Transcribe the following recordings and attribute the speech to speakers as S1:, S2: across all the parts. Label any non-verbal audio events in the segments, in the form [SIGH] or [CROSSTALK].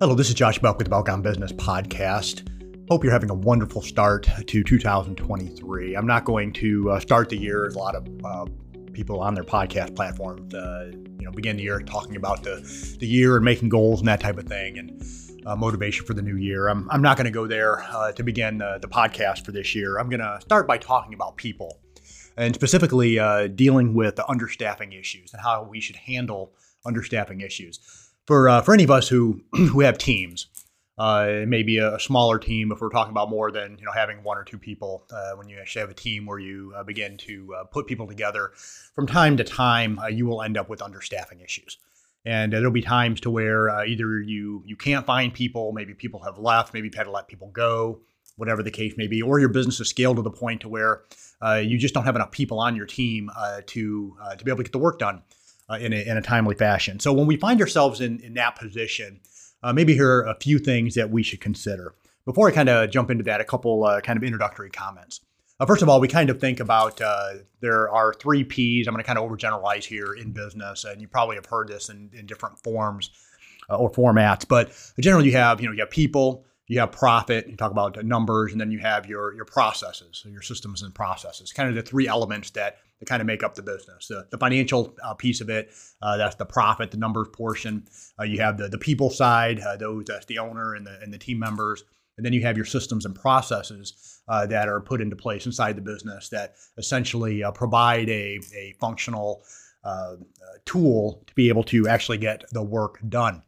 S1: Hello, this is Josh Belk with the Belk on Business podcast. Hope you're having a wonderful start to 2023. I'm not going to uh, start the year as a lot of uh, people on their podcast platforms, uh, you know, begin the year talking about the, the year and making goals and that type of thing and uh, motivation for the new year. I'm, I'm not going to go there uh, to begin the, the podcast for this year. I'm going to start by talking about people and specifically uh, dealing with the understaffing issues and how we should handle understaffing issues. For, uh, for any of us who, [CLEARS THROAT] who have teams, uh, maybe a, smaller team if we're talking about more than you know having one or two people. Uh, when you actually have a team where you uh, begin to uh, put people together, from time to time uh, you will end up with understaffing issues, and there'll be times to where uh, either you you can't find people, maybe people have left, maybe you've had to let people go, whatever the case may be, or your business has scaled to the point to where you just don't have enough people on your team to to be able to get the work done in a, in a timely fashion. So when we find ourselves in in that position uh, maybe here are a few things that we should consider. Before I kind of jump into that, a couple uh, kind of introductory comments. Uh, first of all, we kind of think about uh, there are three P's. I'm going to kind of overgeneralize here in business, and you probably have heard this in, in different forms uh, or formats. But generally, you have you know you have people, you have profit, you talk about numbers, and then you have your your processes, your systems and processes. Kind of the three elements that, that kind of make up the business. The, the financial uh, piece of it, uh, that's the profit, the numbers portion. Uh, you have the the people side, uh, those that's the owner and the and the team members, and then you have your systems and processes uh, that are put into place inside the business that essentially uh, provide a a functional tool to be able to actually get the work done.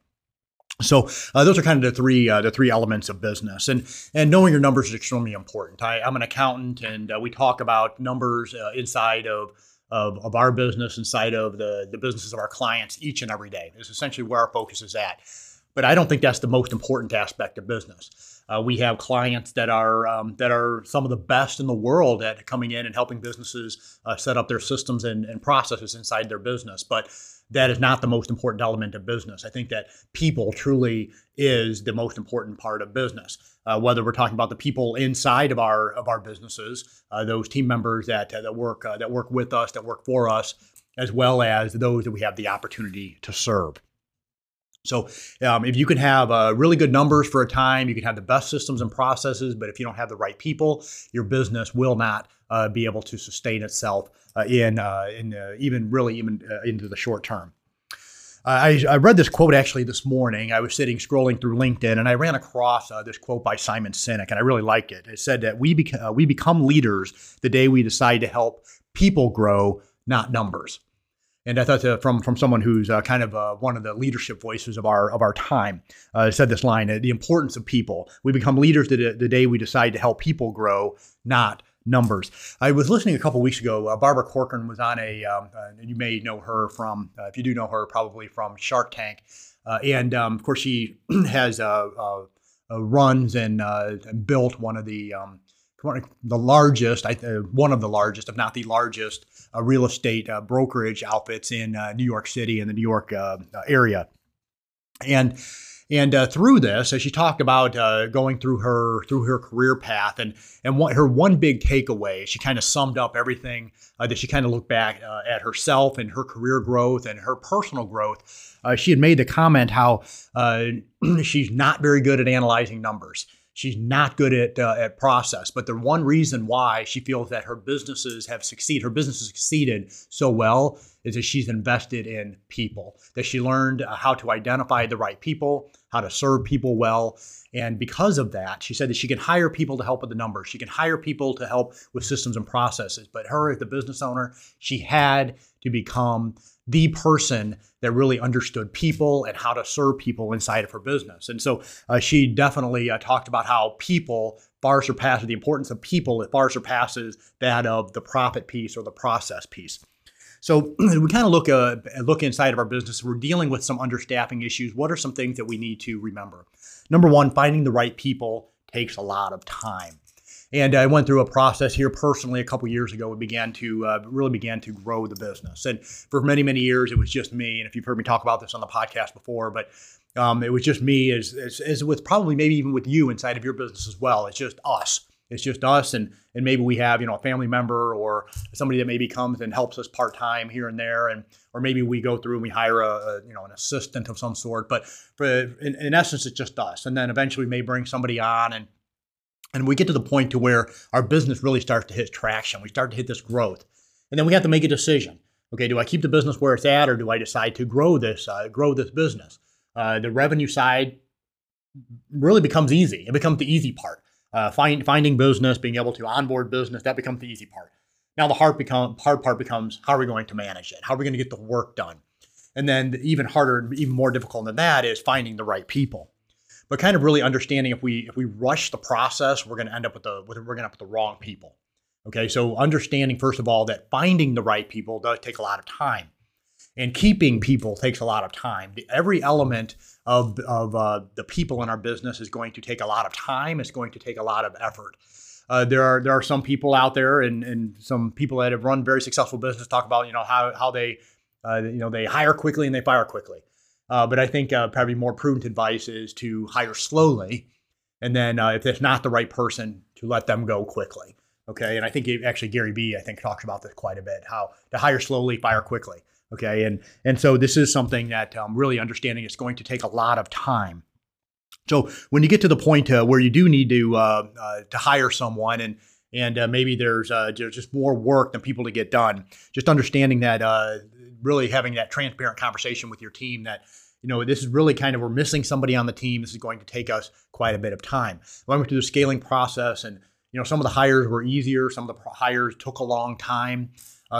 S1: So uh, those are kind of the three uh, the three elements of business, and and knowing your numbers is extremely important. I, am an accountant, and uh, we talk about numbers uh, inside of, of of our business, inside of the the businesses of our clients each and every day. It's essentially where our focus is at. But I don't think that's the most important aspect of business. Uh, we have clients that are um, that are some of the best in the world at coming in and helping businesses uh, set up their systems and, and processes inside their business, but that is not the most important element of business. I think that people truly is the most important part of business. Uh, whether we're talking about the people inside of our of our businesses, uh, those team members that uh, that work uh, that work with us, that work for us, as well as those that we have the opportunity to serve. So, um, if you can have uh, really good numbers for a time, you can have the best systems and processes, but if you don't have the right people, your business will not uh, be able to sustain itself uh, in uh, in uh, even really even uh, into the short term. I, I, read this quote actually this morning. I was sitting scrolling through LinkedIn and I ran across this quote by Simon Sinek, and I really liked it. It said that we, we become leaders the day we decide to help people grow, not numbers. And I thought from from someone who's uh, kind of uh, one of the leadership voices of our of our time uh, said this line: "The importance of people. We become leaders the, the day we decide to help people grow, not numbers." I was listening a couple weeks ago. Uh, Barbara Corcoran was on a. Um, uh, you may know her from, uh, if you do know her, probably from Shark Tank, and um, of course she [CLEARS THROAT] has runs and, and, built one of the um, the largest, one of the largest, if not the largest, uh, real estate uh, brokerage outfits in uh, New York City and the New York area. And and uh, through this, as she talked about uh, going through her through her career path, and and what, her one big takeaway, she kind of summed up everything uh, that she kind of looked back at herself and her career growth and her personal growth. she had made the comment how [CLEARS THROAT] she's not very good at analyzing numbers. She's not good at uh, at process, but the one reason why she feels that her businesses have succeeded, her business has succeeded so well, is that she's invested in people. That she learned uh, how to identify the right people, how to serve people well, and because of that, she said that she can hire people to help with the numbers. She can hire people to help with systems and processes. But her, as the business owner, she had to become the person that really understood people and how to serve people inside of her business. And so uh, she definitely uh, talked about how people far surpasses the importance of people, it far surpasses that of the profit piece or the process piece. So [CLEARS THROAT] we kind of look uh, look inside of our business. We're dealing with some understaffing issues. What are some things that we need to remember? Number one, finding the right people takes a lot of time. And I went through a process here personally a couple years ago. We began to uh, really began to grow the business, and for many many years it was just me. And if you've heard me talk about this on the podcast before, but um, it was just me, as, as, as with probably maybe even with you inside of your business as well. It's just us. It's just us, and and maybe we have you know a family member or somebody that maybe comes and helps us part time here and there, and or maybe we go through and we hire a, a you know an assistant of some sort. But for in, in essence, it's just us, and then eventually we may bring somebody on and and we get to the point to where our business really starts to hit traction. We start to hit this growth, and then we have to make a decision. Okay, do I keep the business where it's at, or do I decide to grow this uh, grow this business? Uh, the revenue side really becomes easy. It becomes the easy part. Uh, find, finding business, being able to onboard business, that becomes the easy part. Now the hard become hard part becomes how are we going to manage it? How are we going to get the work done? And then the even harder, even more difficult than that is finding the right people. But kind of really understanding if we if we rush the process, we're going to end up with the with, we're going to up with the wrong people. Okay, so understanding first of all that finding the right people does take a lot of time, and keeping people takes a lot of time. Every element of, of uh, the people in our business is going to take a lot of time. It's going to take a lot of effort. Uh, there are there are some people out there and, and some people that have run very successful business talk about you know how how they uh, you know they hire quickly and they fire quickly. Uh, but I think uh, probably more prudent advice is to hire slowly, and then uh, if it's not the right person, to let them go quickly. Okay, and I think actually Gary Vee, I think talks about this quite a bit. How to hire slowly, fire quickly. Okay, and and so this is something that um, really understanding it's going to take a lot of time. So when you get to the point uh, where you do need to uh, uh, to hire someone and and maybe there's uh, just more work than people to get done, just understanding that uh, really having that transparent conversation with your team that you know this is really kind of we're missing somebody on the team. This is going to take us quite a bit of time. We went through the scaling process and you know some of the hires were easier, some of the hires took a long time,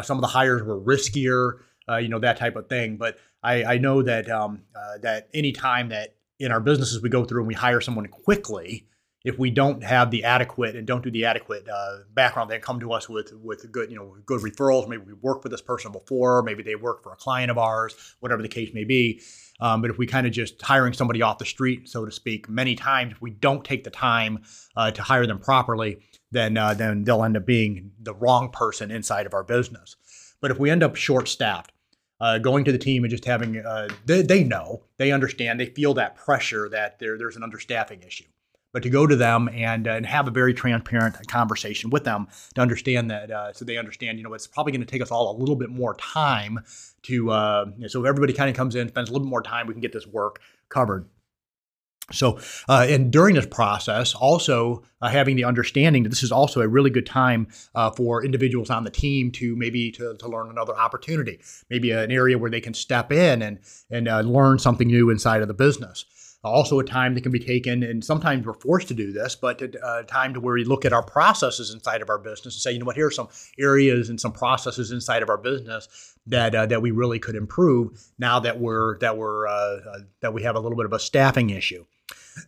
S1: some of the hires were riskier uh, you know that type of thing. But I, I know that um, uh, that any time that in our businesses we go through and we hire someone quickly, if we don't have the adequate and don't do the adequate uh, background, they come to us with with good you know good referrals. Maybe we worked with this person before. Maybe they work for a client of ours. Whatever the case may be. Um, but if we kind of just hiring somebody off the street, so to speak, many times if we don't take the time uh, to hire them properly, then uh, then they'll end up being the wrong person inside of our business. But if we end up short staffed, uh, going to the team and just having, uh, they, they know, they understand, they feel that pressure that there, there's an understaffing issue. But to go to them and, uh, and have a very transparent conversation with them to understand that, uh, so they understand, you know, it's probably going to take us all a little bit more time to, uh, so everybody kind of comes in, spends a little bit more time, we can get this work covered. So, uh, and during this process, also uh, having the understanding that this is also a really good time uh, for individuals on the team to maybe to, to learn another opportunity, maybe an area where they can step in and and uh, learn something new inside of the business. Also, a time that can be taken, and sometimes we're forced to do this, but a, time to where we look at our processes inside of our business and say, you know what, here are some areas and some processes inside of our business that uh, that we really could improve now that we're that we're uh, uh, that we have a little bit of a staffing issue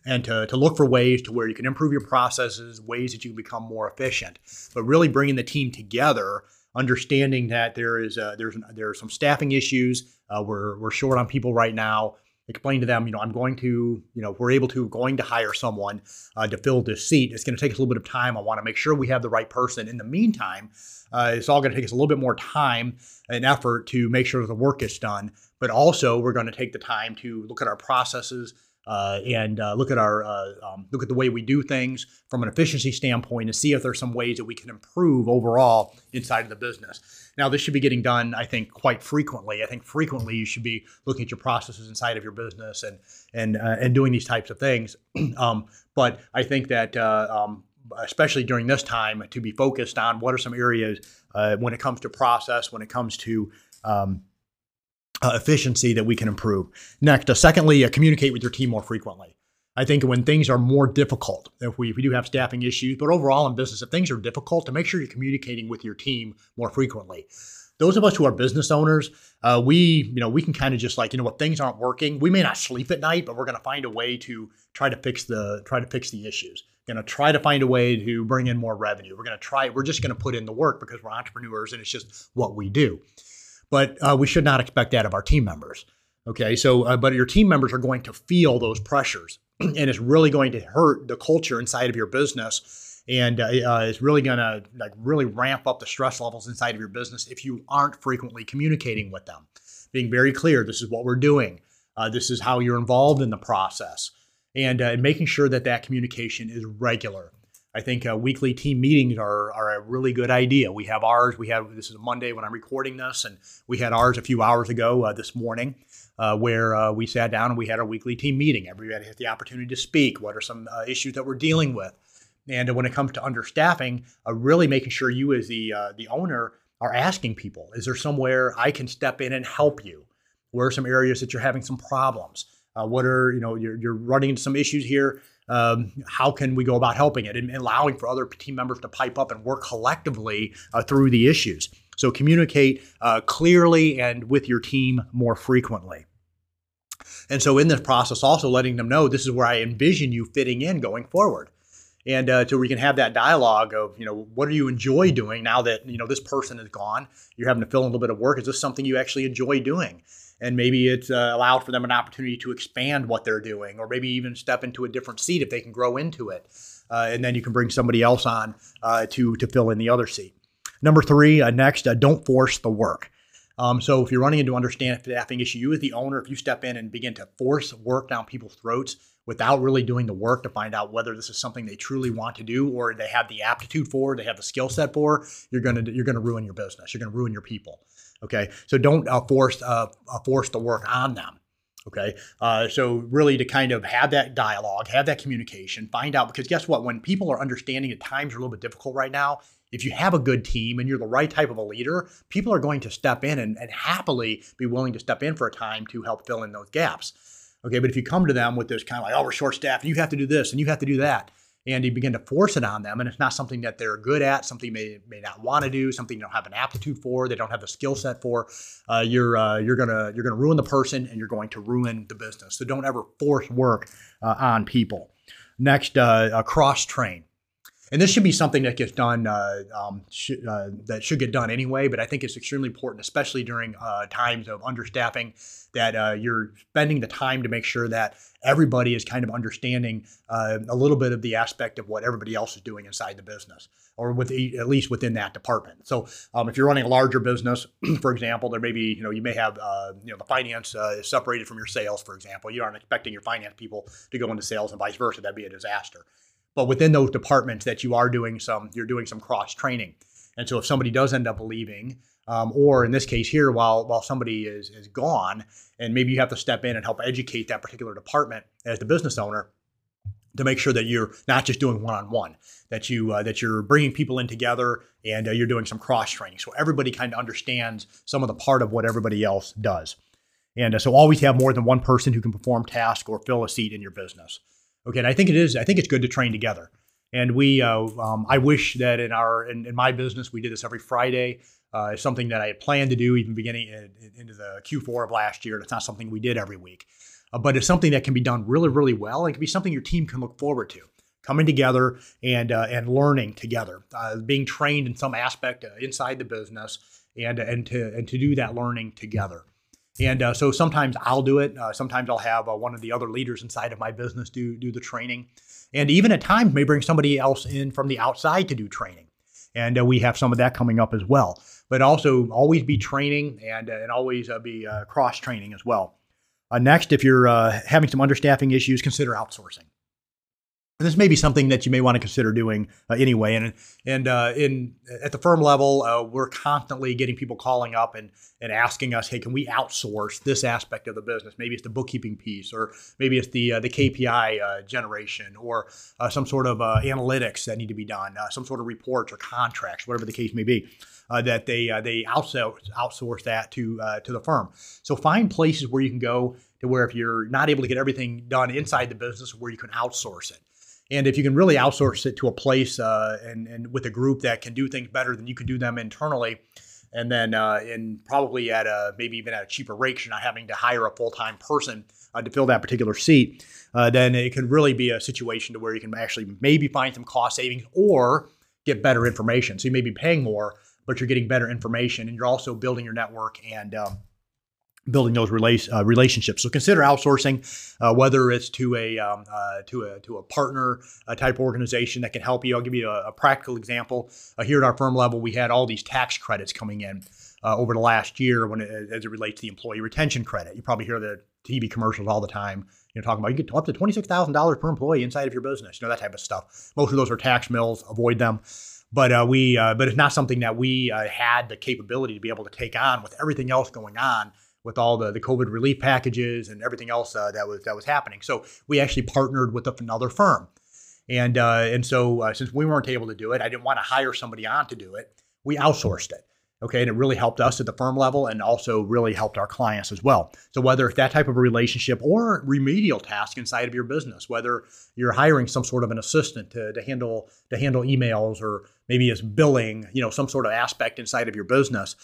S1: and to, to look for ways to where you can improve your processes, ways that you can become more efficient. But really bringing the team together, understanding that there is there's there are some staffing issues. Uh, we're we're short on people right now. Explain to them, you know, I'm going to, you know, we're able to going to hire someone uh, to fill this seat. It's going to take us a little bit of time. I want to make sure we have the right person. In the meantime, uh, it's all going to take us a little bit more time and effort to make sure the work gets done. But also, we're going to take the time to look at our processes, uh, and uh, look at our uh, um, look at the way we do things from an efficiency standpoint and see if there's some ways that we can improve overall inside of the business. Now, this should be getting done, I think, quite frequently. I think frequently you should be looking at your processes inside of your business and and uh, and doing these types of things. [CLEARS THROAT] um, but I think that uh, um, especially during this time, to be focused on what are some areas uh, when it comes to process, when it comes to um, uh, efficiency that we can improve. Next, uh, secondly, uh, communicate with your team more frequently. I think when things are more difficult, if we, if we do have staffing issues, but overall in business, if things are difficult, to make sure you're communicating with your team more frequently. Those of us who are business owners, uh, we you know we can kind of just like you know what things aren't working. We may not sleep at night, but we're going to find a way to try to fix the try to fix the issues. Going to try to find a way to bring in more revenue. We're going to try. We're just going to put in the work because we're entrepreneurs and it's just what we do but uh, we should not expect that of our team members. Okay, so uh, but your team members are going to feel those pressures, [CLEARS THROAT] and it's really going to hurt the culture inside of your business, and uh, uh it's really going to like really ramp up the stress levels inside of your business if you aren't frequently communicating with them, being very clear. This is what we're doing. Uh, this is how you're involved in the process, and uh, making sure that that communication is regular. I think uh, weekly team meetings are, are a really good idea. We have ours. We have this is a Monday when I'm recording this, and we had ours a few hours ago uh, this morning, uh, where uh, we sat down and we had our weekly team meeting. Everybody had the opportunity to speak. What are some uh, issues that we're dealing with? And when it comes to understaffing, uh, really making sure you as the the owner are asking people, is there somewhere I can step in and help you? Where are some areas that you're having some problems? what are you know you're, you're running into some issues here um, how can we go about helping it and, allowing for other team members to pipe up and work collectively uh, through the issues. So communicate uh, clearly and with your team more frequently. And so in this process, also letting them know this is where I envision you fitting in going forward. And uh, so we can have that dialogue of, you know, what do you enjoy doing now that, you know, this person is gone? You're having to fill in a little bit of work. Is this something you actually enjoy doing? and maybe it's uh, allowed for them an opportunity to expand what they're doing or maybe even step into a different seat if they can grow into it uh, and then you can bring somebody else on uh, to to fill in the other seat number three uh, next uh, don't force the work um, so if you're running into understand staffing issue you as the owner if you step in and begin to force work down people's throats without really doing the work to find out whether this is something they truly want to do or they have the aptitude for, they have the skill set for, you're gonna you're gonna ruin your business. You're gonna ruin your people. Okay, so don't uh, force uh, uh, force the work on them. Okay, uh, so really to kind of have that dialogue, have that communication, find out because guess what? When people are understanding that times are a little bit difficult right now, if you have a good team and you're the right type of a leader, people are going to step in and, and happily be willing to step in for a time to help fill in those gaps. Okay, but if you come to them with this kind of like, oh, we're short staffed, you have to do this and you have to do that, and you begin to force it on them and it's not something that they're good at something they may not want to do something they don't have an aptitude for they don't have the skill set for uh, you're uh, you're gonna you're gonna ruin the person and you're going to ruin the business. So don't ever force work uh, on people. Next uh, cross train and this should be something that gets done uh, um, sh- uh, that should get done anyway but i think it's extremely important especially during times of understaffing that you're spending the time to make sure that everybody is kind of understanding uh, a little bit of the aspect of what everybody else is doing inside the business or with at least within that department. So um, if you're running a larger business, [CLEARS THROAT] for example, there may be, you know, you may have, uh, you know, the finance uh, is separated from your sales, for example. You aren't expecting your finance people to go into sales and vice versa. That'd be a disaster. But within those departments that you are doing some, you're doing some cross training. And so if somebody does end up leaving, um, or in this case here, while while somebody is is gone, and maybe you have to step in and help educate that particular department as the business owner to make sure that you're not just doing one-on-one, that you uh, that you're bringing people in together and uh, you're doing some cross training, so everybody kind of understands some of the part of what everybody else does. And uh, so always have more than one person who can perform tasks or fill a seat in your business. Okay, and I think it is. I think it's good to train together. And we, uh, um, I wish that in our in, in, my business we did this every Friday. Uh, it's something that I had planned to do even beginning in, in, into the Q4 of last year. It's not something we did every week, uh, but it's something that can be done really, really well. It can be something your team can look forward to. Coming together and uh, and learning together, uh, being trained in some aspect uh, inside the business, and and to and to do that learning together. And uh, so sometimes I'll do it. sometimes I'll have one of the other leaders inside of my business do do the training, and even at times may bring somebody else in from the outside to do training. And we have some of that coming up as well but also always be training and, uh, and always uh, be uh, cross training as well. next, if you're having some understaffing issues, consider outsourcing. This may be something that you may want to consider doing uh, anyway. And and uh, in at the firm level, uh, we're constantly getting people calling up and and asking us, hey, can we outsource this aspect of the business? Maybe it's the bookkeeping piece, or maybe it's the the KPI generation, or some sort of analytics that need to be done, some sort of reports or contracts, whatever the case may be uh, that they uh, they outsource outsource that to uh, to the firm. So find places where you can go to where if you're not able to get everything done inside the business, where you can outsource it. And if you can really outsource it to a place uh, and and with a group that can do things better than you can do them internally, and then uh, and probably at a maybe even at a cheaper rate, you're not having to hire a full time person uh, to fill that particular seat. Uh, then it can really be a situation to where you can actually maybe find some cost savings or get better information. So you may be paying more, but you're getting better information and you're also building your network and um, building those rela- uh, relationships. So consider outsourcing, uh, whether it's to a um, uh, to a to a partner type organization that can help you. I'll give you a, a practical example. Uh, here at our firm level, we had all these tax credits coming in uh, over the last year when it, as it relates to the employee retention credit. You probably hear the TV commercials all the time you know, talking about you get up to $26,000 per employee inside of your business, you know, that type of stuff. Most of those are tax mills, avoid them. But uh, we, uh, but it's not something that we uh, had the capability to be able to take on with everything else going on with all the, the COVID relief packages and everything else uh, that was that was happening. So we actually partnered with another firm, and uh, and so uh, since we weren't able to do it, I didn't want to hire somebody on to do it. We outsourced it. Okay, and it really helped us at the firm level, and also really helped our clients as well. So whether it's that type of a relationship or remedial task inside of your business, whether you're hiring some sort of an assistant to, to handle to handle emails or maybe it's billing, you know, some sort of aspect inside of your business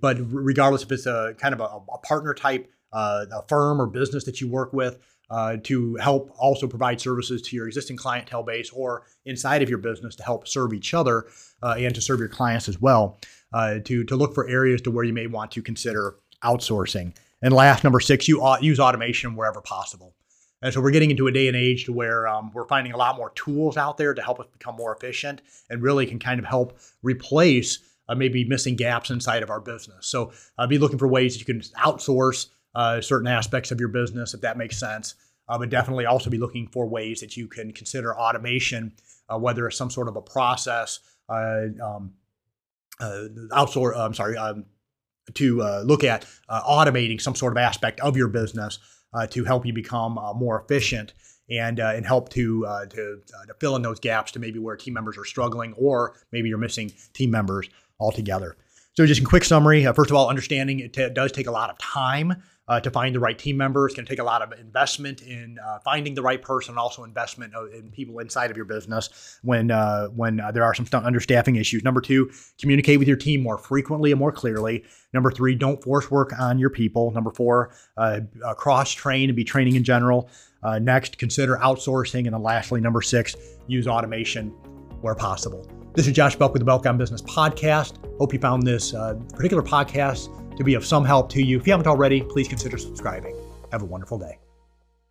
S1: but regardless if it's a kind of a, a partner type uh, a firm or business that you work with uh, to help also provide services to your existing clientele base or inside of your business to help serve each other uh, and to serve your clients as well. Uh, to to look for areas to where you may want to consider outsourcing. And last, number six, you use automation wherever possible. And so we're getting into a day and age to where um, we're finding a lot more tools out there to help us become more efficient and really can kind of help replace uh, maybe missing gaps inside of our business. So uh, be looking for ways that you can outsource uh, certain aspects of your business if that makes sense. Uh, but definitely also be looking for ways that you can consider automation, uh, whether it's some sort of a process, uh, um, outsource. I'm sorry, um, to look at automating some sort of aspect of your business to help you become more efficient and uh, and help to uh, to, uh, to fill in those gaps to maybe where team members are struggling or maybe you're missing team members altogether. So, just a quick summary. Uh, first of all, understanding it t- does take a lot of time uh, to find the right team members. It's going to take a lot of investment in uh, finding the right person, and also investment in people inside of your business when uh, when uh, there are some understaffing issues. Number two, communicate with your team more frequently and more clearly. Number three, don't force work on your people. Number four, uh, cross train and be training in general. next, consider outsourcing, and then lastly, number six, use automation where possible. This is Josh Belk with the Belk on Business podcast. Hope you found this uh, particular podcast to be of some help to you. If you haven't already, please consider subscribing. Have a wonderful day.